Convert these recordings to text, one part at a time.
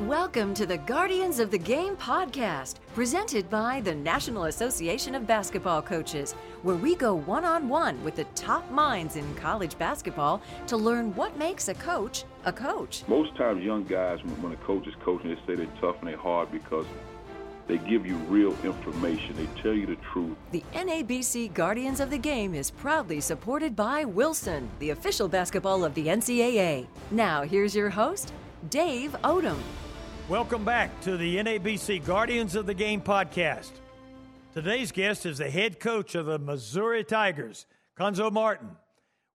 Welcome to the Guardians of the Game podcast, presented by the National Association of Basketball Coaches, where we go one on one with the top minds in college basketball to learn what makes a coach a coach. Most times, young guys, when a coach is coaching, they say they're tough and they're hard because they give you real information. They tell you the truth. The NABC Guardians of the Game is proudly supported by Wilson, the official basketball of the NCAA. Now, here's your host, Dave Odom. Welcome back to the NABC Guardians of the Game podcast. Today's guest is the head coach of the Missouri Tigers, Cuonzo Martin.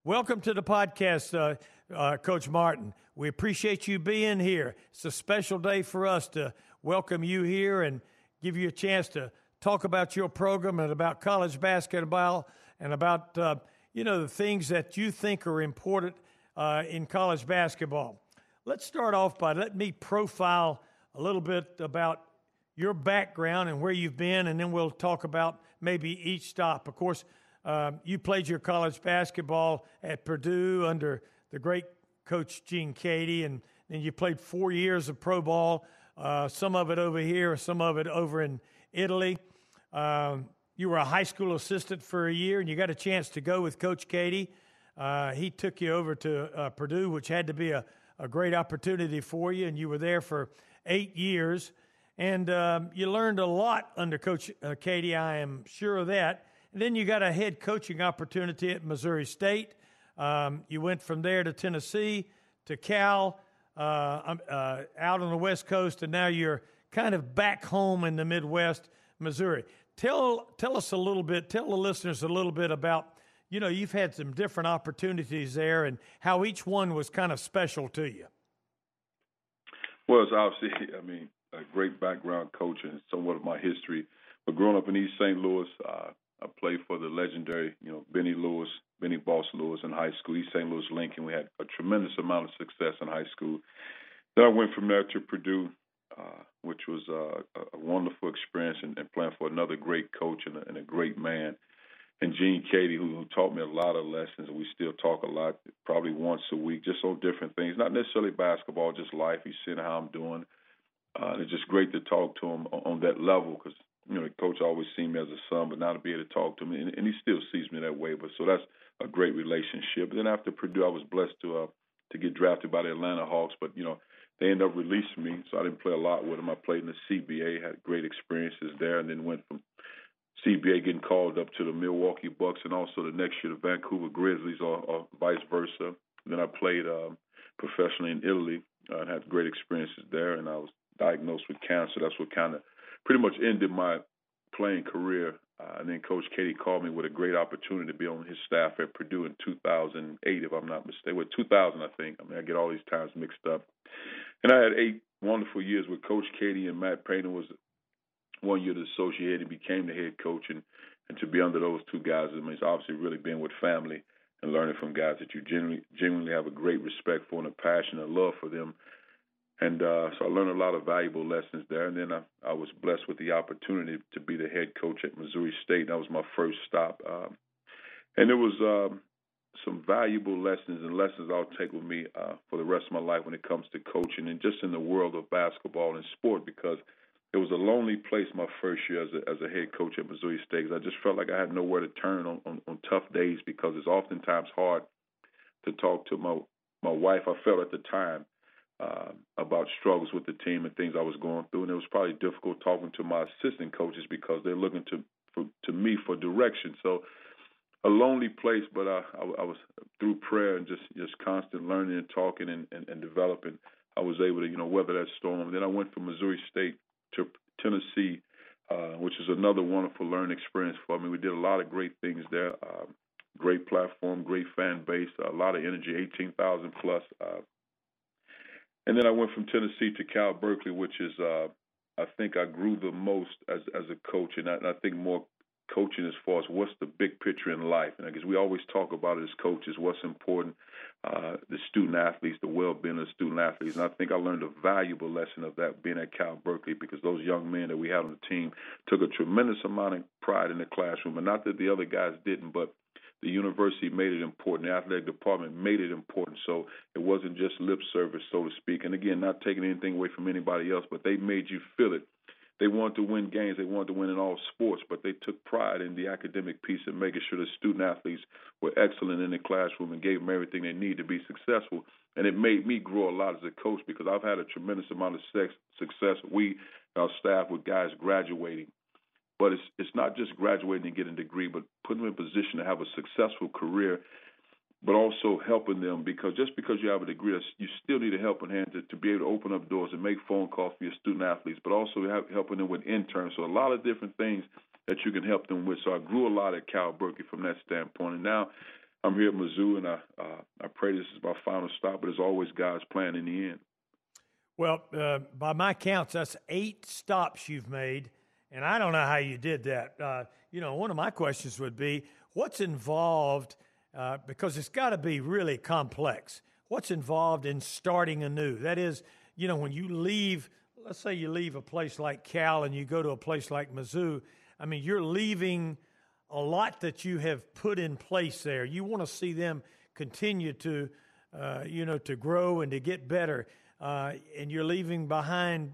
Welcome to the podcast, uh, uh, Coach Martin. We appreciate you being here. It's a special day for us to welcome you here and give you a chance to talk about your program and about college basketball and about uh, you know the things that you think are important uh, in college basketball. Let's start off by letting me profile a little bit about your background and where you've been, and then we'll talk about maybe each stop. Of course, uh, you played your college basketball at Purdue under the great coach Gene Keady, and then you played four years of pro ball, uh, some of it over here, some of it over in Italy. Um, you were a high school assistant for a year, and you got a chance to go with Coach Keady. Uh, he took you over to uh, Purdue, which had to be a, a great opportunity for you, and you were there for eight years. And um, you learned a lot under Coach uh, Keady, I am sure of that. And then you got a head coaching opportunity at Missouri State. Um, you went from there to Tennessee, to Cal, uh, um, uh, out on the West Coast, and now you're kind of back home in the Midwest, Missouri. Tell, tell us a little bit, tell the listeners a little bit about, you know, you've had some different opportunities there and how each one was kind of special to you. Well, it's obviously, I mean, a great background coach and somewhat of my history. But growing up in East St. Louis, uh, I played for the legendary, you know, Benny Lewis, Benny Boss Lewis in high school, East St. Louis Lincoln. We had a tremendous amount of success in high school. Then I went from there to Purdue, uh, which was uh, a wonderful experience and, and playing for another great coach and a, and a great man and Gene Keady, who, who taught me a lot of lessons, and we still talk a lot, probably once a week, just on different things, not necessarily basketball, just life. He's seeing how I'm doing. Uh, it's just great to talk to him on, on that level because you know the coach always seen me as a son, but now to be able to talk to him, and, and he still sees me that way. But so that's a great relationship. Then after Purdue, I was blessed to uh, to get drafted by the Atlanta Hawks, but you know they ended up releasing me, so I didn't play a lot with them. I played in the CBA, had great experiences there, and then went from CBA getting called up to the Milwaukee Bucks and also the next year the Vancouver Grizzlies or, or vice versa. Then I played um, professionally in Italy and had great experiences there. And I was diagnosed with cancer. That's what kind of pretty much ended my playing career. Uh, and then Coach Keady called me with a great opportunity to be on his staff at Purdue in 2008, if I'm not mistaken. Well, 2000, I think. I mean, I get all these times mixed up. And I had eight wonderful years with Coach Keady and Matt Painter was one year to associate and became the head coach and and to be under those two guys I mean it's obviously really being with family and learning from guys that you genuinely genuinely have a great respect for and a passion and love for them. And uh, so I learned a lot of valuable lessons there. And then I, I was blessed with the opportunity to be the head coach at Missouri State. That was my first stop. Um, and it was um, some valuable lessons and lessons I'll take with me uh, for the rest of my life when it comes to coaching and just in the world of basketball and sport because – it was a lonely place my first year as a, as a head coach at Missouri State. I just felt like I had nowhere to turn on, on, on tough days because it's oftentimes hard to talk to my my wife. I felt at the time uh, about struggles with the team and things I was going through, and it was probably difficult talking to my assistant coaches because they're looking to for, to me for direction. So a lonely place, but I, I, I was through prayer and just just constant learning and talking and, and, and developing. I was able to you know weather that storm. Then I went from Missouri State to Tennessee, uh, which is another wonderful learning experience for me. We did a lot of great things there. Uh, great platform, great fan base, a lot of energy, 18,000 plus. Uh, and then I went from Tennessee to Cal Berkeley, which is uh, I think I grew the most as as a coach, and I, and I think more coaching as far as what's the big picture in life. And because we always talk about it as coaches, what's important, uh, the student athletes, the well-being of student athletes. And I think I learned a valuable lesson of that being at Cal Berkeley because those young men that we had on the team took a tremendous amount of pride in the classroom. And not that the other guys didn't, but the university made it important. The athletic department made it important. So it wasn't just lip service, so to speak. And again, not taking anything away from anybody else, but they made you feel it. They wanted to win games. They wanted to win in all sports, but they took pride in the academic piece and making sure the student athletes were excellent in the classroom and gave them everything they need to be successful. And it made me grow a lot as a coach because I've had a tremendous amount of success. We, our staff, with guys graduating but it's it's not just graduating and getting a degree, but putting them in position to have a successful career, but also helping them because just because you have a degree, you still need a helping hand to, to be able to open up doors and make phone calls for your student athletes, but also helping them with interns. So a lot of different things that you can help them with. So I grew a lot at Cal Berkeley from that standpoint, and now I'm here at Mizzou, and I uh, I pray this is my final stop. But as always, God's plan in the end. Well, uh, by my counts, that's eight stops you've made and I don't know how you did that. Uh, you know, one of my questions would be what's involved, uh, because it's got to be really complex. What's involved in starting anew? That is, you know, when you leave, let's say you leave a place like Cal and you go to a place like Mizzou, I mean, you're leaving a lot that you have put in place there. You want to see them continue to, uh, you know, to grow and to get better. Uh, and you're leaving behind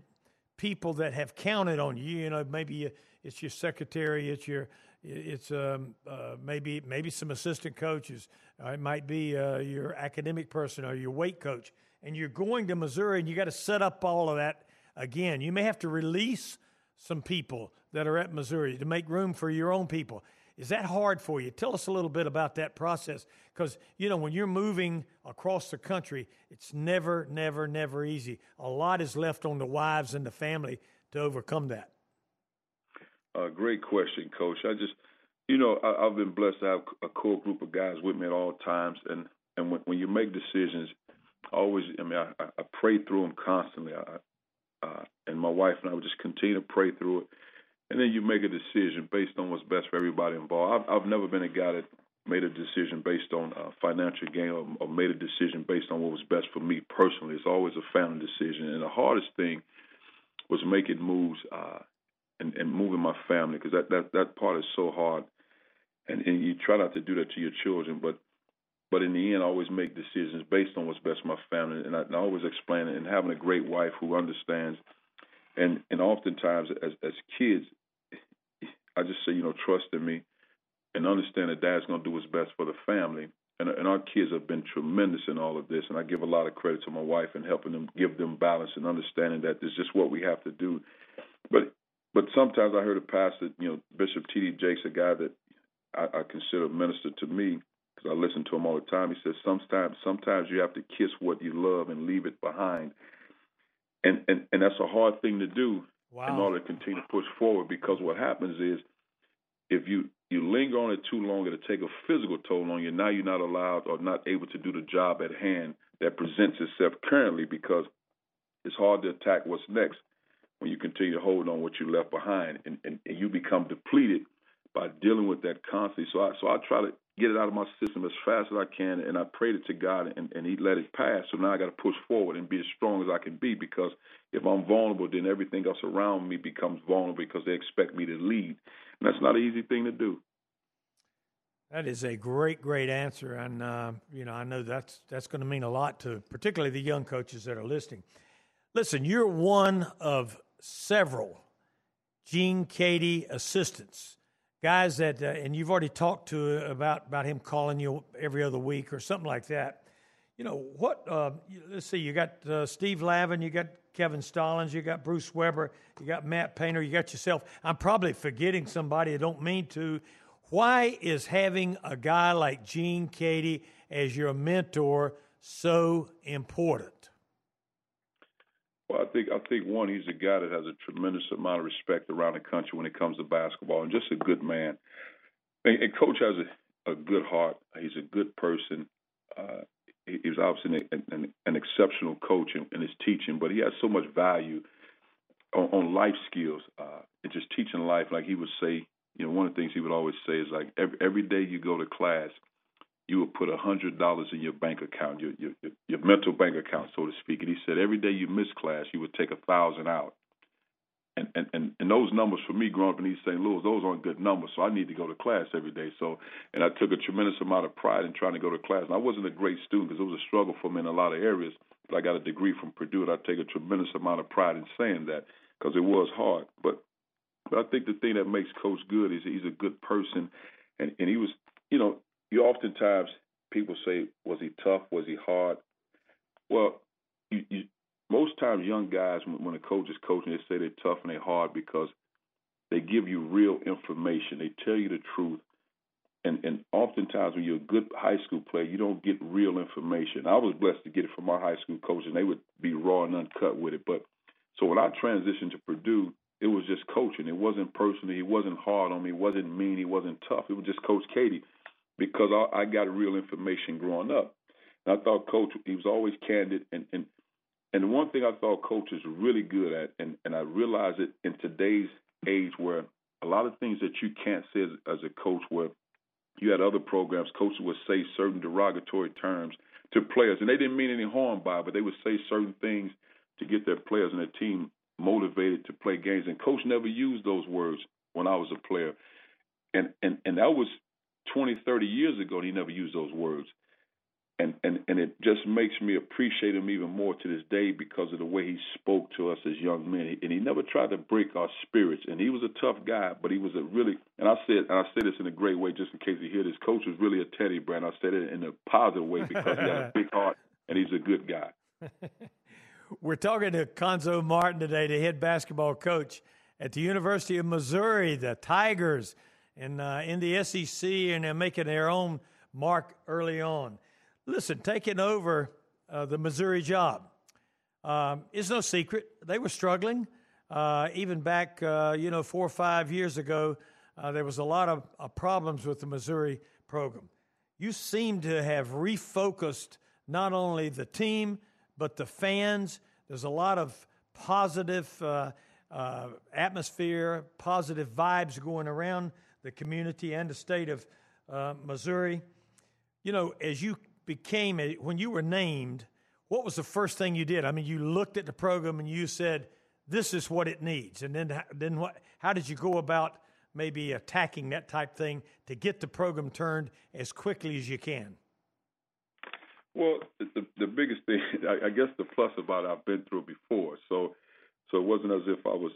people that have counted on you. You know, maybe it's your secretary, it's your, it's um, uh, maybe maybe some assistant coaches. Uh, it might be uh, your academic person or your weight coach. And you're going to Missouri, and you got to set up all of that again. You may have to release some people that are at Missouri to make room for your own people. Is that hard for you? Tell us a little bit about that process. Because, you know, when you're moving across the country, it's never, never, never easy. A lot is left on the wives and the family to overcome that. Uh, great question, Coach. I just, you know, I, have been blessed to have a core group of guys with me at all times. And, and when, when you make decisions, I always, I mean, I, I pray through them constantly. I, uh, and my wife and I would just continue to pray through it and then you make a decision based on what's best for everybody involved. I've, I've never been a guy that made a decision based on uh, financial gain or, or made a decision based on what was best for me personally. It's always a family decision, and the hardest thing was making moves uh, and, and moving my family because that, that that part is so hard, and, and you try not to do that to your children, but but in the end, I always make decisions based on what's best for my family, and I, and I always explain it. And having a great wife who understands, and and oftentimes as as kids, I just say, you know, trust in me and understand that dad's going to do what's best for the family. And, and our kids have been tremendous in all of this. And I give a lot of credit to my wife in helping them give them balance and understanding that this is just what we have to do. But but sometimes I heard a pastor, you know, Bishop T.D. Jakes, a guy that I, I consider a minister to me because I listen to him all the time. He says sometimes sometimes you have to kiss what you love and leave it behind. And and, and that's a hard thing to do wow. in order to continue to push forward. Because what happens is, if you you linger on it too long, it'll take a physical toll on you. Now you're not allowed or not able to do the job at hand that presents itself currently because it's hard to attack what's next when you continue to hold on what you left behind and, and, and you become depleted by dealing with that constantly. So I so I try to get it out of my system as fast as I can, and I prayed it to God, and, and He let it pass. So now I got to push forward and be as strong as I can be because if I'm vulnerable, then everything else around me becomes vulnerable because they expect me to lead, and that's not an easy thing to do. That is a great, great answer, and uh, you know I know that's that's going to mean a lot to particularly the young coaches that are listening. Listen, you're one of several Gene Keady assistants guys that, uh, and you've already talked to uh, about about him calling you every other week or something like that. You know what? Uh, let's see. You got uh, Steve Lavin, you got Kevin Stallings, you got Bruce Weber, you got Matt Painter, you got yourself. I'm probably forgetting somebody. I don't mean to. Why is having a guy like Gene Keady as your mentor so important? Well, I think I think one, he's a guy that has a tremendous amount of respect around the country when it comes to basketball, and just a good man. And, and coach has a, a good heart. He's a good person. Uh, he, he's obviously an, an, an exceptional coach in, in, his teaching, but he has so much value on, on life skills uh, and just teaching life. Like he would say, you know, one of the things he would always say is like every every day you go to class, you would put a hundred dollars in your bank account, your, your your mental bank account, so to speak. And he said every day you miss class, you would take a thousand out. and, and, and, and those numbers for me growing up in East St. Louis, those aren't good numbers. So I need to go to class every day. So, and I took a tremendous amount of pride in trying to go to class. And I wasn't a great student because it was a struggle for me in a lot of areas. But I got a degree from Purdue, and I take a tremendous amount of pride in saying that because it was hard. But, but I think the thing that makes Coach good is he's a good person, and and he was, you know, you oftentimes people say, was he tough? Was he hard? Well, you, you most times young guys when, a coach is coaching, they say they're tough and they're hard because they give you real information. They tell you the truth. And and oftentimes when you're a good high school player, you don't get real information. I was blessed to get it from our high school coach, and they would be raw and uncut with it. But so when I transitioned to Purdue, it was just coaching. It wasn't personal. He wasn't hard on me. He wasn't mean. He wasn't tough. It was just Coach Keady because I, I got real information growing up. And I thought Coach he was always candid and and and the one thing I thought coach is really good at, and, and I realize it in today's age where a lot of things that you can't say as, as a coach, where you had other programs, coaches would say certain derogatory terms to players, and they didn't mean any harm by it, but they would say certain things to get their players and their team motivated to play games. And coach never used those words when I was a player. And and and that was 20, 30 years ago. and He never used those words and, and and it just makes me appreciate him even more to this day because of the way he spoke to us as young men. And he never tried to break our spirits. And he was a tough guy, but he was a really and I said and I say this in a great way just in case you hear this. Coach was really a teddy bear, and I said it in a positive way because he had a big heart and he's a good guy. We're talking to Cuonzo Martin today, the head basketball coach at the University of Missouri, the Tigers, and uh, in the SEC, and they're making their own mark early on. Listen, taking over uh, the Missouri job um, is no secret. They were struggling. Uh, even back, uh, you know, four or five years ago, uh, there was a lot of uh, problems with the Missouri program. You seem to have refocused not only the team, but the fans. There's a lot of positive atmosphere, positive vibes going around the community and the state of uh, Missouri. You know, as you became a, when you were named, what was the first thing you did? I mean, you looked at the program and you said, "This is what it needs," and then then what? How did you go about maybe attacking that type thing to get the program turned as quickly as you can? Well, the the biggest thing, I, I guess, the plus about I've been through before, so so it wasn't as if I was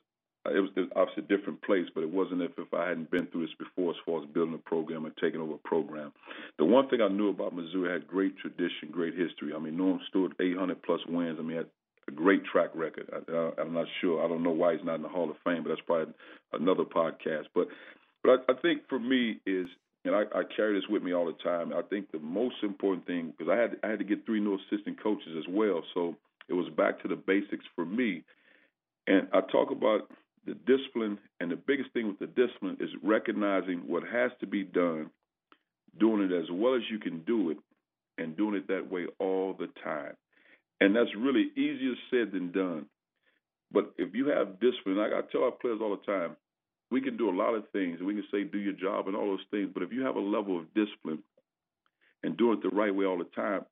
Uh, it was, it was obviously a different place, but it wasn't if, if I hadn't been through this before as far as building a program and taking over a program. The one thing I knew about Missouri had great tradition, great history. I mean, Norm Stewart, 800 plus wins. I mean, had a great track record. I, am not sure. I don't know why he's not in the Hall of Fame, but that's probably another podcast. But but I, I think for me is, and I, I carry this with me all the time. I think the most important thing because I had I had to get three new assistant coaches as well, so it was back to the basics for me. And I talk about the discipline, and the biggest thing with the discipline is recognizing what has to be done, doing it as well as you can do it, and doing it that way all the time. And that's really easier said than done. But if you have discipline, like I tell our players all the time, we can do a lot of things. We can say do your job and all those things. But if you have a level of discipline and doing it the right way all the time,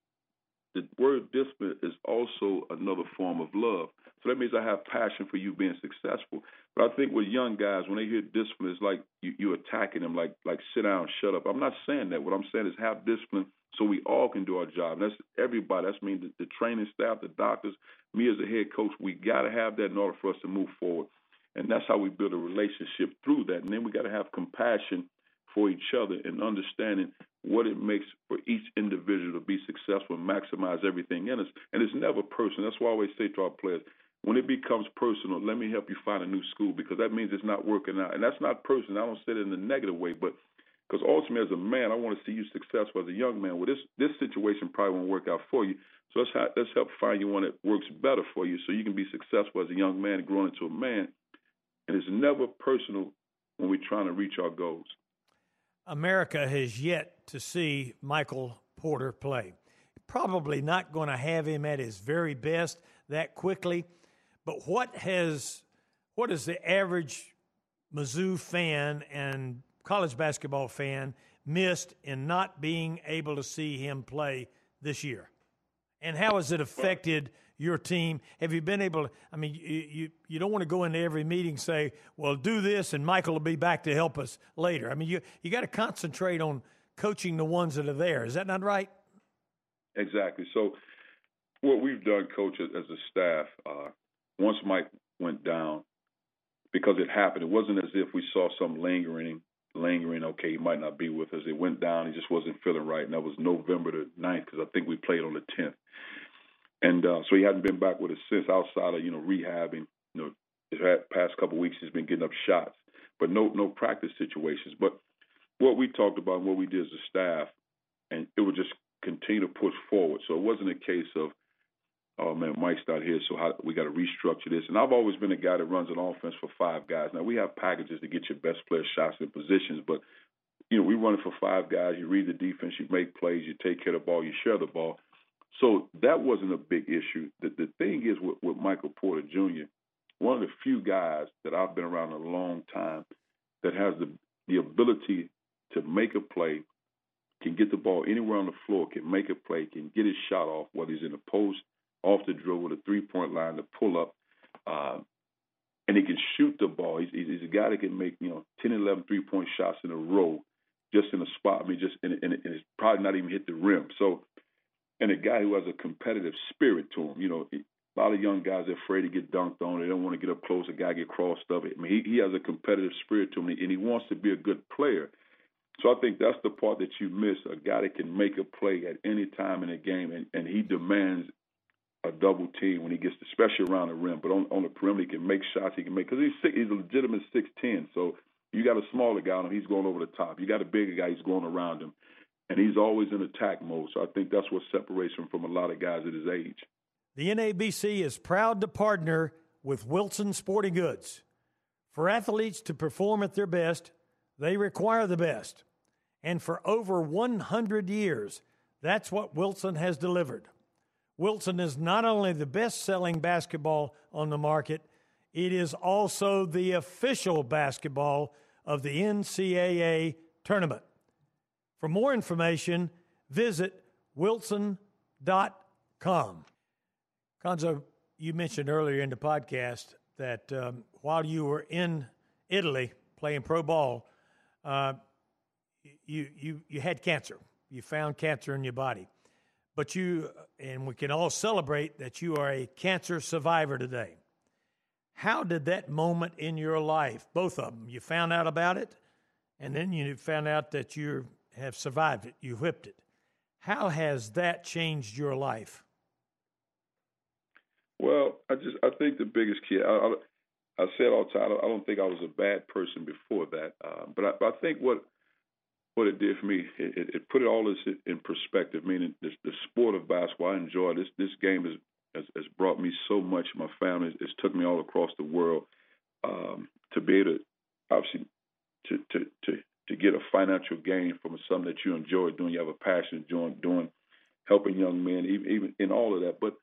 the word discipline is also another form of love. So that means I have passion for you being successful. But I think with young guys, when they hear discipline, it's like you, you're attacking them, like like sit down, shut up. I'm not saying that. What I'm saying is have discipline so we all can do our job. And that's everybody. That's mean the, the training staff, the doctors, me as a head coach. We got to have that in order for us to move forward. And that's how we build a relationship through that. And then we got to have compassion for each other and understanding what it makes for each individual to be successful and maximize everything in us. And it's never personal. That's why I always say to our players, when it becomes personal, let me help you find a new school because that means it's not working out. And that's not personal. I don't say it in a negative way, but because ultimately, as a man, I want to see you successful as a young man. Well, this this situation probably won't work out for you. So let's ha- let's help find you one that works better for you, so you can be successful as a young man, and growing into a man. And it's never personal when we're trying to reach our goals. America has yet to see Michael Porter play. Probably not going to have him at his very best that quickly. But what has what is the average Mizzou fan and college basketball fan missed in not being able to see him play this year? And how has it affected your team? Have you been able to? I mean, you, you, you don't want to go into every meeting and say, well, do this and Michael will be back to help us later. I mean, you, you got to concentrate on coaching the ones that are there. Is that not right? Exactly. So, what we've done, coach, as a staff, uh, once Mike went down, because it happened, it wasn't as if we saw some lingering lingering. Okay, he might not be with us. It went down. He just wasn't feeling right, and that was November the 9th because I think we played on the 10th. And uh, so he hadn't been back with us since, outside of you know rehabbing. You know, the past couple weeks he's been getting up shots, but no no practice situations. But what we talked about and what we did as a staff, and it would just continue to push forward. So it wasn't a case of oh man, Mike's not here, so how, we got to restructure this. And I've always been a guy that runs an offense for five guys. Now we have packages to get your best player shots and positions, but you know we run it for five guys. You read the defense, you make plays, you take care of the ball, you share the ball. So that wasn't a big issue. The the thing is with, with Michael Porter Jr., one of the few guys that I've been around a long time that has the the ability to make a play, can get the ball anywhere on the floor, can make a play, can get his shot off, whether he's in the post off the dribble, the three point line, the pull up, uh, and he can shoot the ball. He's, he's, a guy that can make you know 10, 11 three point shots in a row, just in a spot. I mean, just and, and, and it's probably not even hit the rim. So, and a guy who has a competitive spirit to him. You know, a lot of young guys are afraid to get dunked on. They don't want to get up close. A guy get crossed up. I mean, he, he has a competitive spirit to him, and he wants to be a good player. So I think that's the part that you miss. A guy that can make a play at any time in a game, and, and he demands a double team when he gets, especially around the rim. But on, on the perimeter, he can make shots. He can make because he's six, he's a legitimate six ten. So you got a smaller guy on him, he's going over the top. You got a bigger guy, he's going around him, and he's always in attack mode. So I think that's what separates him from a lot of guys at his age. The NABC is proud to partner with Wilson Sporting Goods. For athletes to perform at their best, they require the best. And for over 100 years, that's what Wilson has delivered. Wilson is not only the best selling basketball on the market, it is also the official basketball of the NCAA tournament. For more information, visit wilson.com. Cuonzo, you mentioned earlier in the podcast that um, while you were in Italy playing pro ball, uh, you, you, you had cancer. You found cancer in your body. But you, and we can all celebrate that you are a cancer survivor today. How did that moment in your life, both of them, you found out about it, and then you found out that you have survived it, you whipped it. How has that changed your life? Well, I just I think the biggest key. I, I, I said all the time. I don't think I was a bad person before that, uh, but I, I think what what it did for me, it, it put it all this in perspective. Meaning, this, the sport of basketball, I enjoy this. This game has, has, has brought me so much. My family, it's took me all across the world um, to be able to, obviously, to to to to get a financial gain from something that you enjoy doing. You have a passion doing doing, helping young men, even even in all of that. But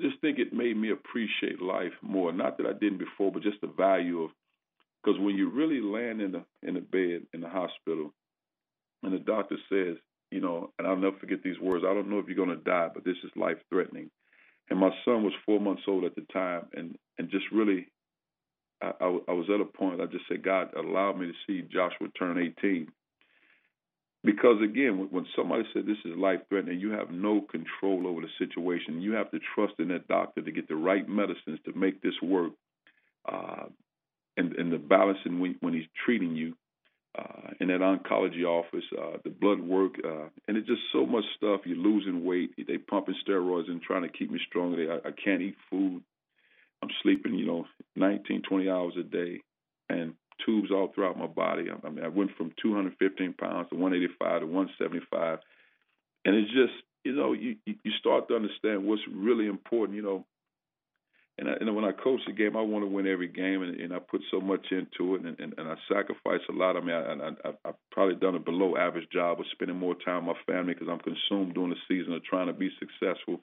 just think it made me appreciate life more. Not that I didn't before, but just the value of because when you really land in the in the bed in the hospital and the doctor says, you know, and I'll never forget these words. I don't know if you're going to die, but this is life threatening. And my son was four months old at the time, and and just really, I, I, I was at a point. I just said, God, allow me to see Joshua turn 18. Because again, when somebody said this is life threatening, you have no control over the situation. You have to trust in that doctor to get the right medicines to make this work, uh, and and the balancing when, when he's treating you uh, in that oncology office, uh, the blood work, uh, and it's just so much stuff. You're losing weight. They pumping steroids and trying to keep me strong. They, I, I can't eat food. I'm sleeping, you know, 19, 20 hours a day, and tubes all throughout my body. I, I mean, I went from 215 pounds to 185 to 175, and it's just, you know, you you start to understand what's really important. You know, and, I, and when I coach the game, I want to win every game, and, and I put so much into it, and, and, and I sacrifice a lot. I mean, I, I, I've probably done a below average job of spending more time with my family because I'm consumed during the season of trying to be successful.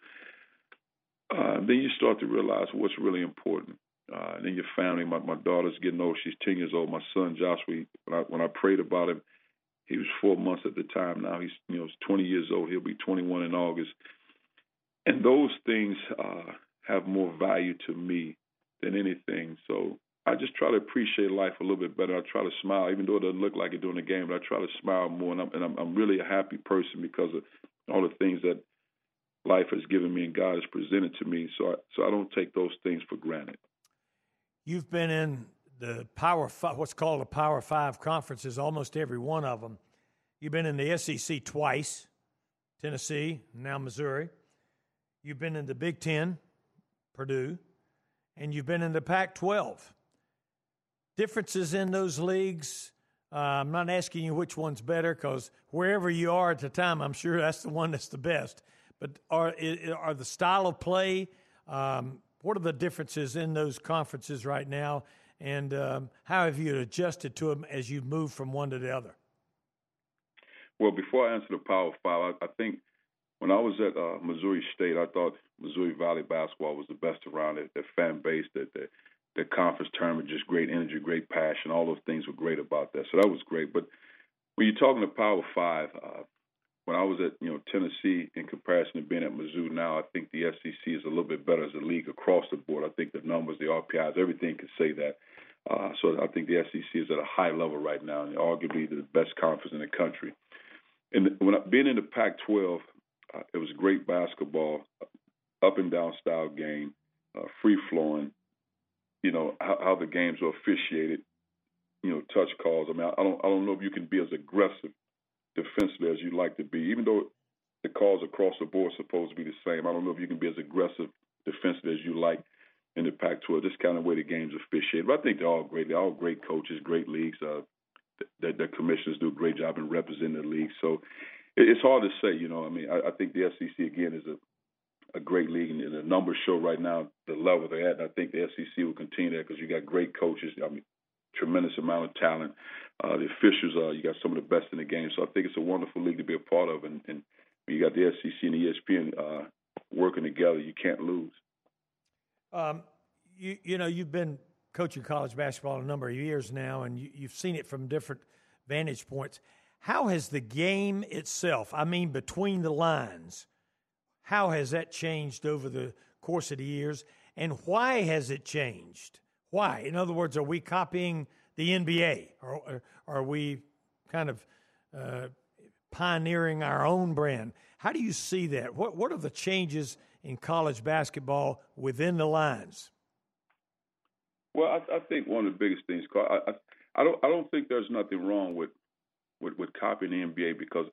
Uh, then you start to realize what's really important. Uh, and then your family. My, my daughter's getting old; she's 10 years old. My son Joshua, when I, when I prayed about him, he was four months at the time. Now he's you know 20 years old. He'll be 21 in August and those things uh, have more value to me than anything. So I just try to appreciate life a little bit better. I try to smile, even though it doesn't look like it during the game, but I try to smile more. And I'm, and I'm, I'm really a happy person because of all the things that life has given me and God has presented to me. So I, so I don't take those things for granted. You've been in the Power Five, what's called the Power Five conferences, almost every one of them. You've been in the SEC twice, Tennessee, now Missouri. You've been in the Big Ten, Purdue, and you've been in the Pac 12. Differences in those leagues. Uh, I'm not asking you which one's better because wherever you are at the time, I'm sure that's the one that's the best. But are, are the style of play, um, what are the differences in those conferences right now? And um, how have you adjusted to them as you move from one to the other? Well, before I answer the Power Five, I, I think when I was at uh, Missouri State, I thought Missouri Valley basketball was the best around it. Their fan base, the, the, the conference tournament, just great energy, great passion. All those things were great about that. So that was great. But when you're talking to Power Five, uh, when I was at you know Tennessee, in comparison to being at Mizzou now, I think the SEC is a little bit better as a league across the board. I think the numbers, the RPIs, everything can say that. Uh, so I think the SEC is at a high level right now, and arguably the best conference in the country. And when I, being in the Pac-12, uh, it was great basketball, up and down style game, uh, free flowing. You know how, how the games are officiated. You know, touch calls. I mean, I don't, I don't know if you can be as aggressive defensively as you'd like to be, even though the calls across the board are supposed to be the same. I don't know if you can be as aggressive defensively as you like in the Pac-12. This kind of way the games officiated. But I think they're all great. They're all great coaches, great leagues. Uh, the, the commissioners do a great job in representing the league. So it's hard to say. You know, I mean, I, I think the SEC again is a a great league, and the numbers show right now the level they're at. And I think the SEC will continue that because you got great coaches. I mean, tremendous amount of talent. Uh, the officials, uh, you got some of the best in the game. So I think it's a wonderful league to be a part of. And, and you got the SEC and the ESPN uh, working together, you can't lose. Um, you, you know, you've been coaching college basketball a number of years now, and you, you've seen it from different vantage points. How has the game itself, I mean, between the lines, how has that changed over the course of the years? And why has it changed? Why? In other words, are we copying the NBA? Or, are we kind of uh, pioneering our own brand? How do you see that? What, what are the changes in college basketball within the lines? Well, I, I think one of the biggest things, I, I, I, don't, I don't think there's nothing wrong with, with, with copying the NBA because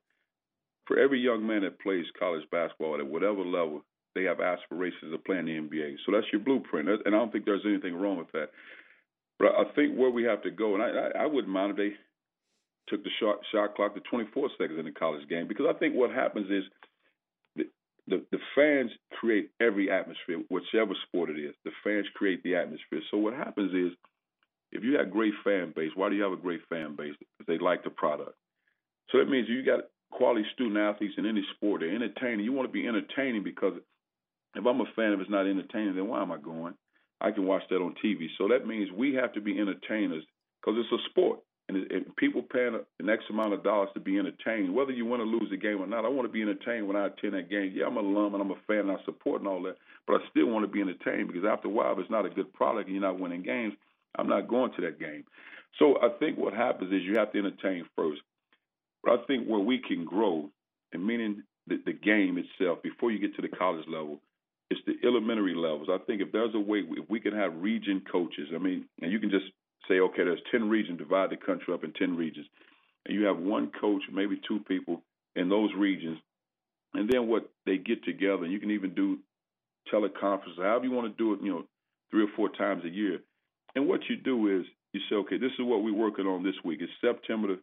for every young man that plays college basketball at whatever level, they have aspirations of playing the NBA. So that's your blueprint, and I don't think there's anything wrong with that. But I think where we have to go, and I, I, wouldn't mind if they took the shot, shot clock to 24 seconds in the college game, because I think what happens is the, the fans create every atmosphere, whichever sport it is. The fans create the atmosphere. So what happens is, if you a great fan base, why do you have a great fan base? Because they like the product. So that means you got quality student athletes in any sport. They're entertaining. You want to be entertaining because if I'm a fan, if it's not entertaining, then why am I going? I can watch that on TV. So that means we have to be entertainers because it's a sport. And, and people paying an X amount of dollars to be entertained, whether you want to lose the game or not. I want to be entertained when I attend that game. Yeah, I'm an alum and I'm a fan and I support and all that, but I still want to be entertained because after a while, if it's not a good product and you're not winning games, I'm not going to that game. So I think what happens is you have to entertain first. But I think where we can grow, and meaning the, the game itself, before you get to the college level, it's the elementary levels. I think if there's a way, if we can have region coaches, I mean, and you can just say, okay, there's 10 regions, divide the country up in 10 regions, and you have one coach, maybe two people in those regions, and then what they get together, and you can even do teleconferences, however you want to do it, you know, three or four times a year. And what you do is you say, okay, this is what we're working on this week. It's September the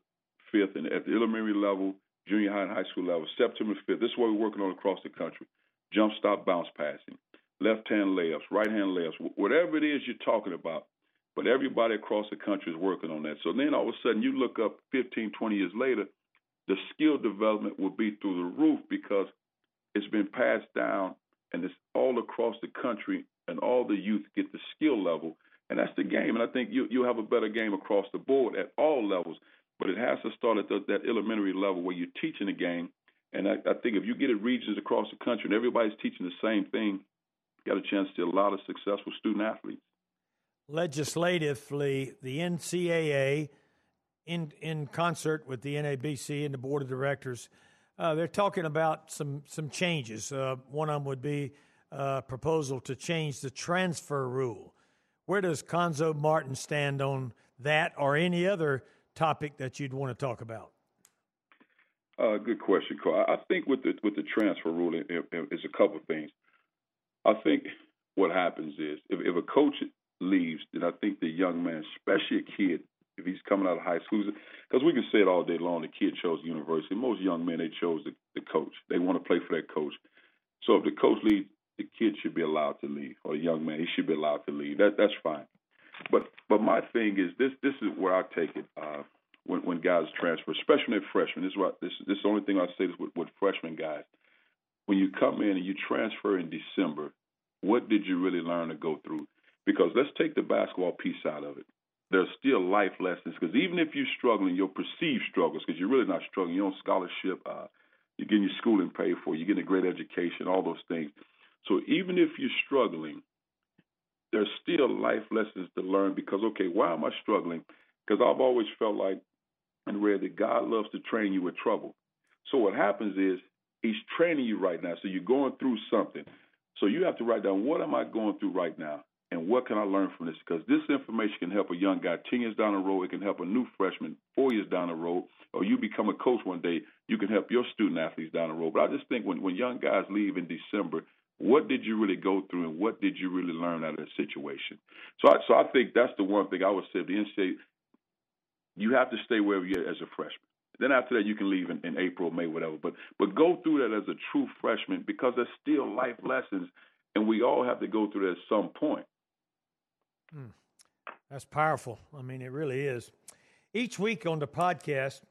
5th, and at the elementary level, junior high and high school level, September 5th. This is what we're working on across the country jump stop bounce passing, left hand layups, right hand layups, whatever it is you're talking about. But everybody across the country is working on that. So then all of a sudden you look up 15, 20 years later, the skill development will be through the roof because it's been passed down and it's all across the country and all the youth get the skill level. And that's the game. And I think you, you'll have a better game across the board at all levels. But it has to start at the, that elementary level where you're teaching the game And I, I think if you get it regions across the country and everybody's teaching the same thing, you got a chance to a lot of successful student athletes. Legislatively, the NCAA, in in concert with the NABC and the board of directors, uh, they're talking about some some changes. Uh, one of them would be a uh, proposal to change the transfer rule. Where does Cuonzo Martin stand on that, or any other topic that you'd want to talk about? Uh, good question, Carl. I think with the with the transfer rule, it, it, it's a couple of things. I think what happens is if, if a coach leaves, then I think the young man, especially a kid, if he's coming out of high school, because we can say it all day long, the kid chose the university. Most young men, they chose the, the coach. They want to play for that coach. So if the coach leaves, the kid should be allowed to leave, or the young man, he should be allowed to leave. That that's fine. But but my thing is this this is where I take it. Uh, when, when guys transfer, especially freshmen. This is what this, this is the only thing I say this with, with freshman guys. When you come in and you transfer in December, what did you really learn to go through? Because let's take the basketball piece out of it. There's still life lessons because even if you're struggling, your perceived struggles, because you're really not struggling, you're on scholarship, uh, you're getting your schooling paid for, you're getting a great education, all those things. So even if you're struggling, there's still life lessons to learn because okay, why am I struggling? Because I've always felt like and read that God loves to train you with trouble. So what happens is He's training you right now. So you're going through something. So you have to write down what am I going through right now, and what can I learn from this? Because this information can help a young guy ten years down the road. It can help a new freshman four years down the road, or you become a coach one day. You can help your student athletes down the road. But I just think when when young guys leave in December, what did you really go through, and what did you really learn out of the situation? So I so I think that's the one thing I would say. The NCAA you have to stay wherever you're as a freshman. Then after that, you can leave in, in April, May, whatever. But but go through that as a true freshman because there's still life lessons, and we all have to go through that at some point. Hmm. That's powerful. I mean, it really is. Each week on the podcast,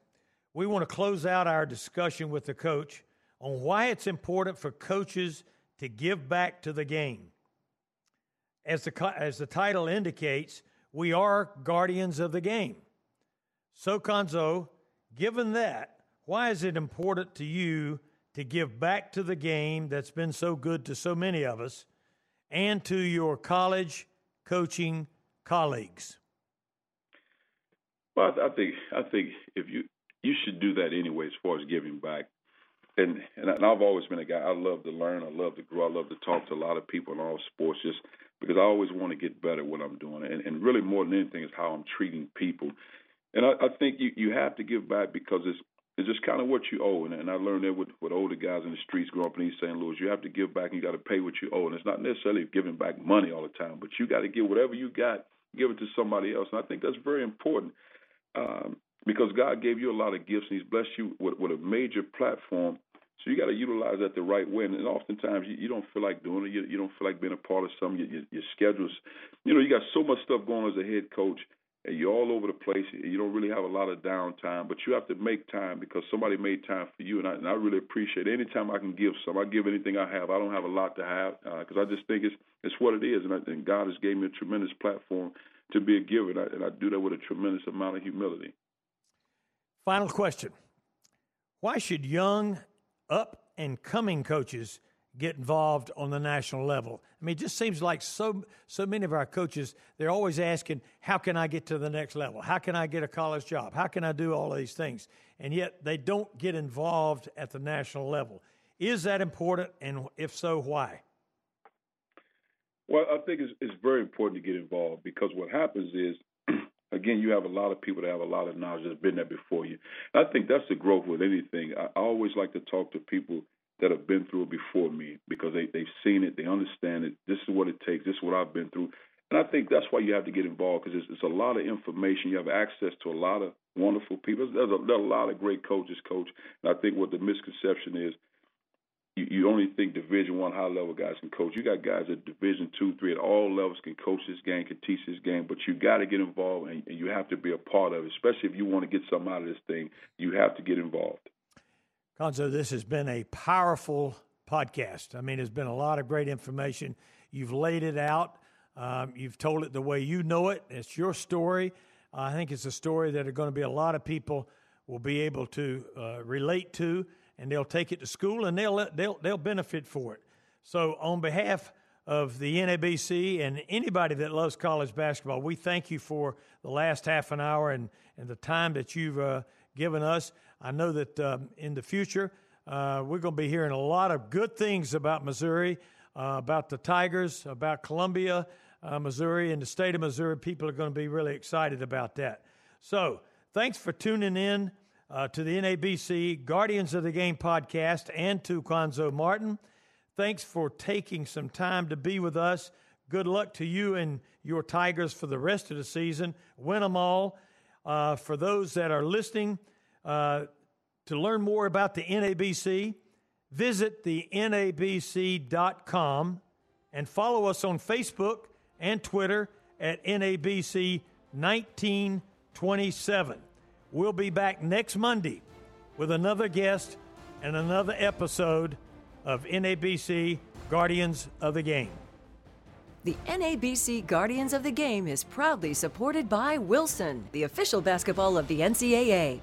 we want to close out our discussion with the coach on why it's important for coaches to give back to the game. As the, as the title indicates, we are guardians of the game. So, Cuonzo, given that, why is it important to you to give back to the game that's been so good to so many of us and to your college coaching colleagues? Well, I think I think if you you should do that anyway, as far as giving back. And and I've always been a guy. I love to learn. I love to grow. I love to talk to a lot of people in all sports, just because I always want to get better at what I'm doing. And, and really, more than anything, is how I'm treating people. And I, I think you, you have to give back because it's it's just kind of what you owe. And, and I learned that with, with older guys in the streets growing up in East St. Louis. You have to give back and you got to pay what you owe. And it's not necessarily giving back money all the time, but you got to give whatever you got, give it to somebody else. And I think that's very important um, because God gave you a lot of gifts and He's blessed you with, with a major platform. So you got to utilize that the right way. And, oftentimes you, you don't feel like doing it. You, you don't feel like being a part of something. Your, your, your schedules, you know, you got so much stuff going as a head coach and you're all over the place. And You don't really have a lot of downtime, but you have to make time because somebody made time for you. And I, and I really appreciate it. Anytime I can give some, I give anything I have. I don't have a lot to have because uh, I just think it's it's what it is, and, I, and God has gave me a tremendous platform to be a giver, and I, and I do that with a tremendous amount of humility. Final question: Why should young, up and coming coaches get involved on the national level. I mean, it just seems like so so many of our coaches they're always asking, "How can I get to the next level? How can I get a college job? How can I do all these things?" And yet they don't get involved at the national level. Is that important? And if so, why? Well, I think it's, it's very important to get involved because what happens is, again, you have a lot of people that have a lot of knowledge that's been there before you. I think that's the growth with anything. I, I always like to talk to people that have been through it before me because they, they've seen it, they understand it. This is what it takes. This is what I've been through. And I think that's why you have to get involved because it's, it's a lot of information. You have access to a lot of wonderful people. There's a, there's a lot of great coaches, coach. And I think what the misconception is, you, you only think Division One high level guys can coach. You got guys at Division Two, Three at all levels can coach this game, can teach this game. But you got to get involved and, and you have to be a part of it. Especially if you want to get something out of this thing, you have to get involved. Cuonzo, this has been a powerful podcast. I mean, there's been a lot of great information. You've laid it out. Um, you've told it the way you know it. It's your story. I think it's a story that are going to be a lot of people will be able to uh, relate to and they'll take it to school and they'll they'll they'll benefit for it. So on behalf of the NABC and anybody that loves college basketball, we thank you for the last half an hour and, and the time that you've uh, given us. I know that um, in the future uh, we're going to be hearing a lot of good things about Missouri, uh, about the Tigers, about Columbia, uh, Missouri, and the state of Missouri. People are going to be really excited about that. So thanks for tuning in uh, to the NABC Guardians of the Game podcast and to Cuonzo Martin. Thanks for taking some time to be with us. Good luck to you and your Tigers for the rest of the season. Win them all. Uh, for those that are listening, uh, to learn more about the NABC, visit the NABC.com and follow us on Facebook and Twitter at NABC 1927. We'll be back next Monday with another guest and another episode of NABC Guardians of the Game. The NABC Guardians of the Game is proudly supported by Wilson, the official basketball of the NCAA.